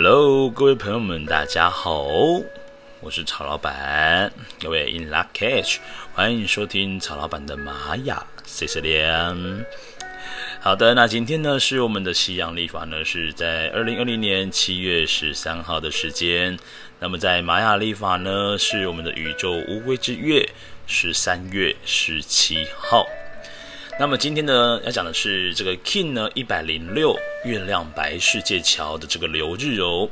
Hello，各位朋友们，大家好，我是曹老板，各位 In Luck Catch，欢迎收听曹老板的玛雅 C C 连。好的，那今天呢是我们的西洋历法呢是在二零二零年七月十三号的时间，那么在玛雅历法呢是我们的宇宙乌龟之月十三月十七号。那么今天呢，要讲的是这个 King 呢一百零六月亮白世界桥的这个流日哦。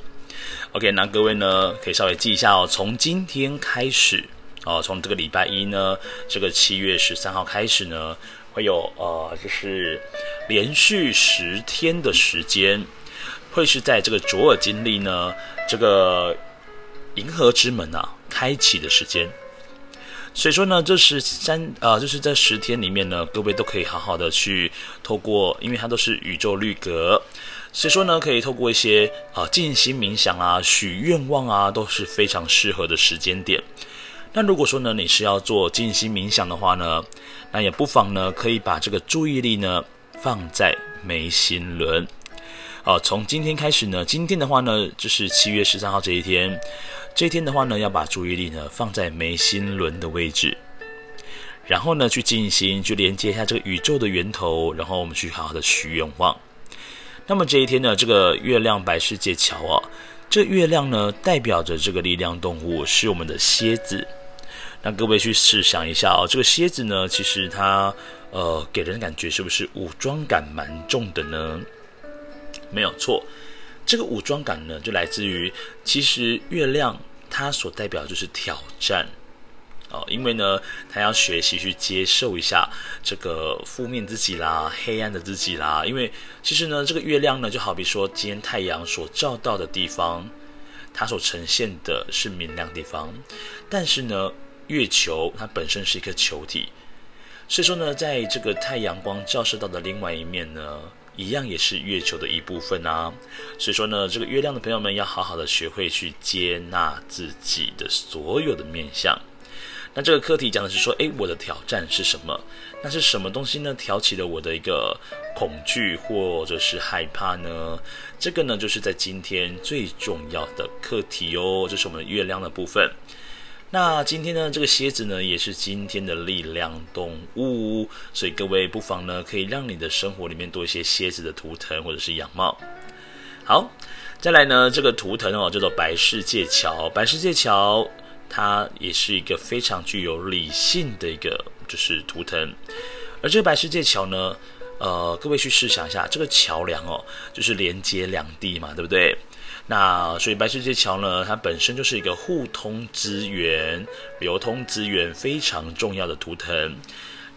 OK，那各位呢可以稍微记一下哦，从今天开始哦，从这个礼拜一呢，这个七月十三号开始呢，会有呃，就是连续十天的时间，会是在这个卓尔金历呢这个银河之门啊开启的时间。所以说呢，这十三啊、就是在十天里面呢，各位都可以好好的去透过，因为它都是宇宙律格，所以说呢，可以透过一些啊静心冥想啊、许愿望啊，都是非常适合的时间点。那如果说呢，你是要做静心冥想的话呢，那也不妨呢，可以把这个注意力呢放在眉心轮。哦，从今天开始呢，今天的话呢，就是七月十三号这一天。这一天的话呢，要把注意力呢放在眉心轮的位置，然后呢去静心，去连接一下这个宇宙的源头，然后我们去好好的许愿望。那么这一天呢，这个月亮白世界桥啊，这月亮呢代表着这个力量动物是我们的蝎子。那各位去试想一下哦，这个蝎子呢，其实它呃给人的感觉是不是武装感蛮重的呢？没有错。这个武装感呢，就来自于其实月亮它所代表就是挑战哦，因为呢，它要学习去接受一下这个负面自己啦、黑暗的自己啦。因为其实呢，这个月亮呢，就好比说今天太阳所照到的地方，它所呈现的是明亮地方，但是呢，月球它本身是一个球体，所以说呢，在这个太阳光照射到的另外一面呢。一样也是月球的一部分啊，所以说呢，这个月亮的朋友们要好好的学会去接纳自己的所有的面相。那这个课题讲的是说，诶，我的挑战是什么？那是什么东西呢？挑起了我的一个恐惧或者是害怕呢？这个呢，就是在今天最重要的课题哦，这是我们月亮的部分。那今天呢，这个蝎子呢，也是今天的力量动物，所以各位不妨呢，可以让你的生活里面多一些蝎子的图腾或者是样貌。好，再来呢，这个图腾哦，叫做白世界桥。白世界桥，它也是一个非常具有理性的一个就是图腾。而这个白世界桥呢，呃，各位去试想一下，这个桥梁哦，就是连接两地嘛，对不对？那所以白世界桥呢，它本身就是一个互通资源、流通资源非常重要的图腾。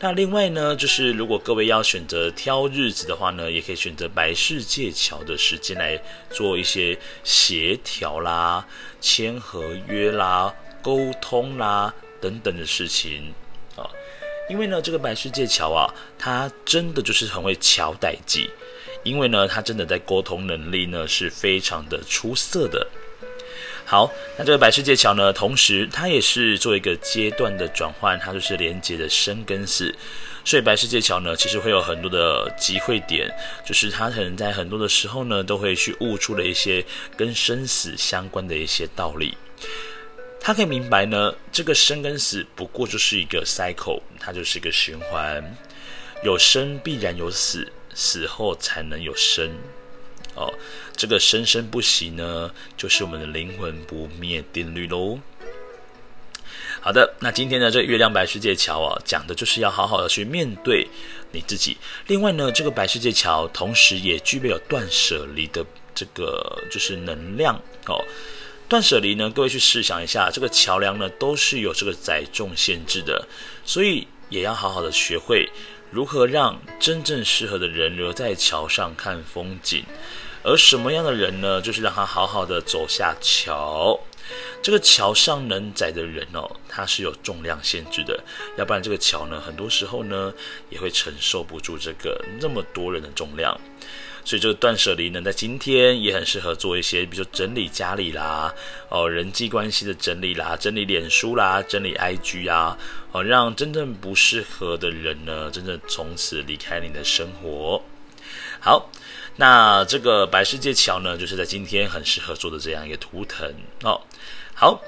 那另外呢，就是如果各位要选择挑日子的话呢，也可以选择白世界桥的时间来做一些协调啦、签合约啦、沟通啦等等的事情啊。因为呢，这个白世界桥啊，它真的就是很会桥代志。因为呢，他真的在沟通能力呢是非常的出色的。好，那这个白世界桥呢，同时它也是做一个阶段的转换，它就是连接的生跟死。所以白世界桥呢，其实会有很多的机会点，就是他可能在很多的时候呢，都会去悟出了一些跟生死相关的一些道理。他可以明白呢，这个生跟死不过就是一个 cycle，它就是一个循环，有生必然有死。死后才能有生，哦，这个生生不息呢，就是我们的灵魂不灭定律喽。好的，那今天呢，这月亮白世界桥啊，讲的就是要好好的去面对你自己。另外呢，这个白世界桥同时也具备有断舍离的这个就是能量哦。断舍离呢，各位去试想一下，这个桥梁呢都是有这个载重限制的，所以也要好好的学会。如何让真正适合的人留在桥上看风景？而什么样的人呢？就是让他好好的走下桥。这个桥上能载的人哦，它是有重量限制的，要不然这个桥呢，很多时候呢也会承受不住这个那么多人的重量。所以这个断舍离呢，在今天也很适合做一些，比如说整理家里啦，哦，人际关系的整理啦，整理脸书啦，整理 IG 啊，哦，让真正不适合的人呢，真正从此离开你的生活。好，那这个白世界桥呢，就是在今天很适合做的这样一个图腾哦。好，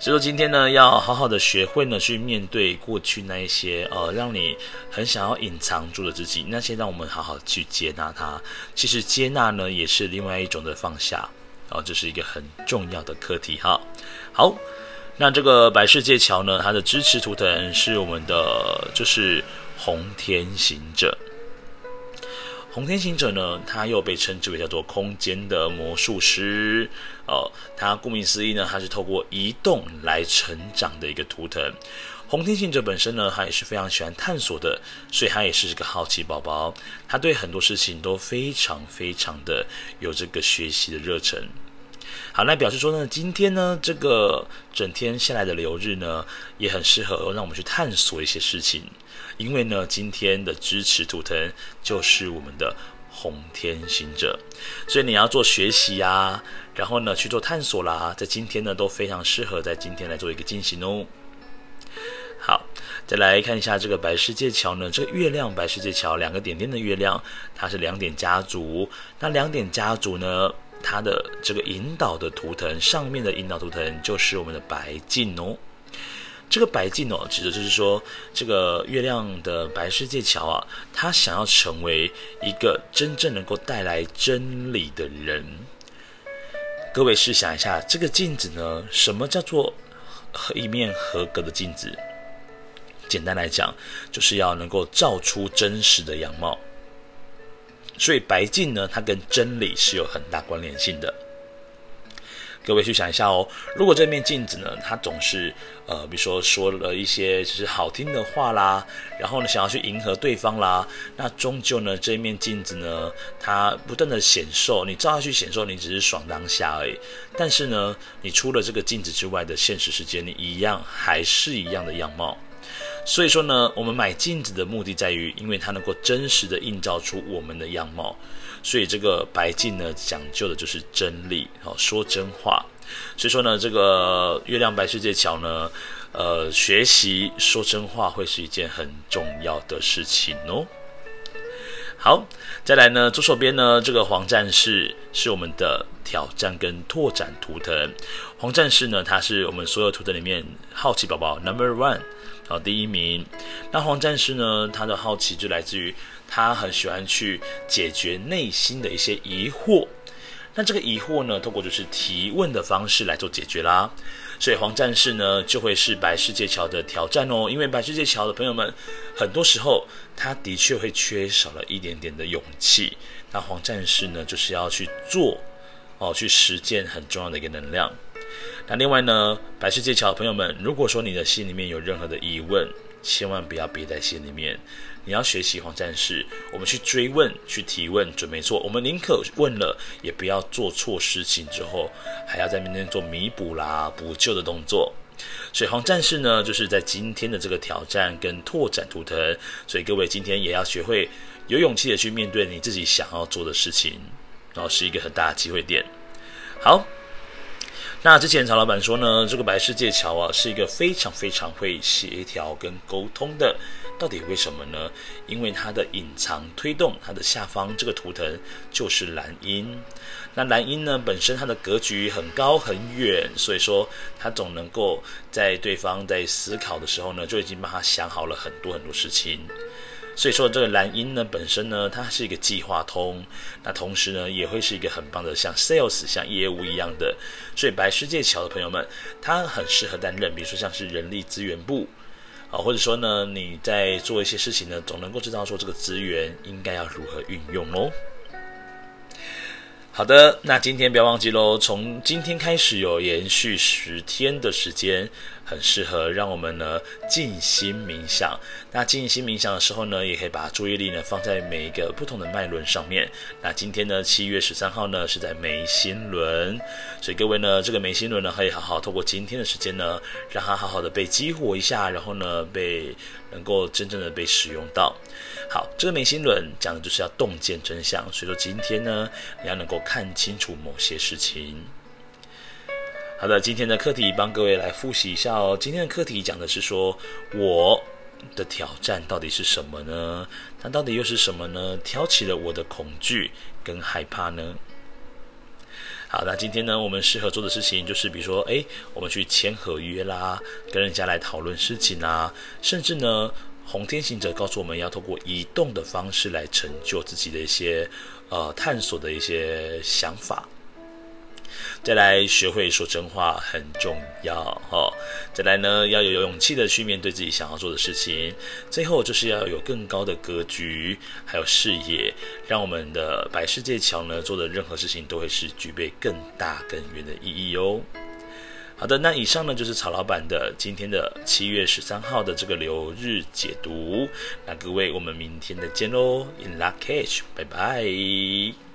所以说今天呢，要好好的学会呢，去面对过去那一些呃，让你很想要隐藏住的自己，那些让我们好好去接纳它。其实接纳呢，也是另外一种的放下哦，这是一个很重要的课题哈。好，那这个白世界桥呢，它的支持图腾是我们的，就是红天行者。红天行者呢，他又被称之为叫做空间的魔术师哦。他顾名思义呢，他是透过移动来成长的一个图腾。红天行者本身呢，他也是非常喜欢探索的，所以他也是个好奇宝宝。他对很多事情都非常非常的有这个学习的热忱。好，那表示说呢，今天呢，这个整天下来的流日呢，也很适合让我们去探索一些事情。因为呢，今天的支持图腾就是我们的红天行者，所以你要做学习啊，然后呢去做探索啦，在今天呢都非常适合在今天来做一个进行哦。好，再来看一下这个白世界桥呢，这个月亮白世界桥两个点点的月亮，它是两点家族，那两点家族呢，它的这个引导的图腾上面的引导图腾就是我们的白镜哦。这个白镜哦，指的就是说，这个月亮的白世界桥啊，他想要成为一个真正能够带来真理的人。各位试想一下，这个镜子呢，什么叫做一面合格的镜子？简单来讲，就是要能够照出真实的样貌。所以白镜呢，它跟真理是有很大关联性的。各位去想一下哦，如果这面镜子呢，它总是呃，比如说说了一些就是好听的话啦，然后呢想要去迎合对方啦，那终究呢这一面镜子呢，它不断的显瘦，你照下去显瘦，你只是爽当下而已。但是呢，你除了这个镜子之外的现实世界，你一样还是一样的样貌。所以说呢，我们买镜子的目的在于，因为它能够真实的映照出我们的样貌。所以这个白镜呢，讲究的就是真理，哦，说真话。所以说呢，这个月亮白世界桥呢，呃，学习说真话会是一件很重要的事情哦。好，再来呢，左手边呢，这个黄战士是我们的挑战跟拓展图腾。黄战士呢，他是我们所有图腾里面好奇宝宝 Number One，好，第一名。那黄战士呢，他的好奇就来自于。他很喜欢去解决内心的一些疑惑，那这个疑惑呢，透过就是提问的方式来做解决啦。所以黄战士呢，就会是白世界桥的挑战哦。因为白世界桥的朋友们，很多时候他的确会缺少了一点点的勇气。那黄战士呢，就是要去做哦，去实践很重要的一个能量。那另外呢，白世界桥的朋友们，如果说你的心里面有任何的疑问，千万不要憋在心里面。你要学习黄战士，我们去追问、去提问准没错。我们宁可问了，也不要做错事情之后，还要在面前做弥补啦、补救的动作。所以黄战士呢，就是在今天的这个挑战跟拓展图腾。所以各位今天也要学会有勇气的去面对你自己想要做的事情，然后是一个很大的机会点。好。那之前曹老板说呢，这个白世界桥啊，是一个非常非常会协调跟沟通的。到底为什么呢？因为它的隐藏推动，它的下方这个图腾就是蓝鹰。那蓝鹰呢，本身它的格局很高很远，所以说它总能够在对方在思考的时候呢，就已经帮他想好了很多很多事情。所以说，这个蓝鹰呢，本身呢，它是一个计划通，那同时呢，也会是一个很棒的像 sales、像业务一样的。所以白世界桥的朋友们，他很适合担任，比如说像是人力资源部，啊，或者说呢，你在做一些事情呢，总能够知道说这个资源应该要如何运用哦。好的，那今天不要忘记喽，从今天开始有延续十天的时间。很适合让我们呢静心冥想。那静心冥想的时候呢，也可以把注意力呢放在每一个不同的脉轮上面。那今天呢，七月十三号呢是在眉心轮，所以各位呢，这个眉心轮呢可以好好透过今天的时间呢，让它好好的被激活一下，然后呢被能够真正的被使用到。好，这个眉心轮讲的就是要洞见真相，所以说今天呢，你要能够看清楚某些事情。好的，今天的课题帮各位来复习一下哦。今天的课题讲的是说，我的挑战到底是什么呢？它到底又是什么呢？挑起了我的恐惧跟害怕呢？好，那今天呢，我们适合做的事情就是，比如说，诶，我们去签合约啦，跟人家来讨论事情啦，甚至呢，红天行者告诉我们要透过移动的方式来成就自己的一些呃探索的一些想法。再来学会说真话很重要哈，再来呢，要有勇气的去面对自己想要做的事情。最后就是要有更高的格局，还有视野，让我们的白世界桥呢做的任何事情都会是具备更大更远的意义哦。好的，那以上呢就是曹老板的今天的七月十三号的这个流日解读。那各位，我们明天再见喽，In luck catch，拜拜。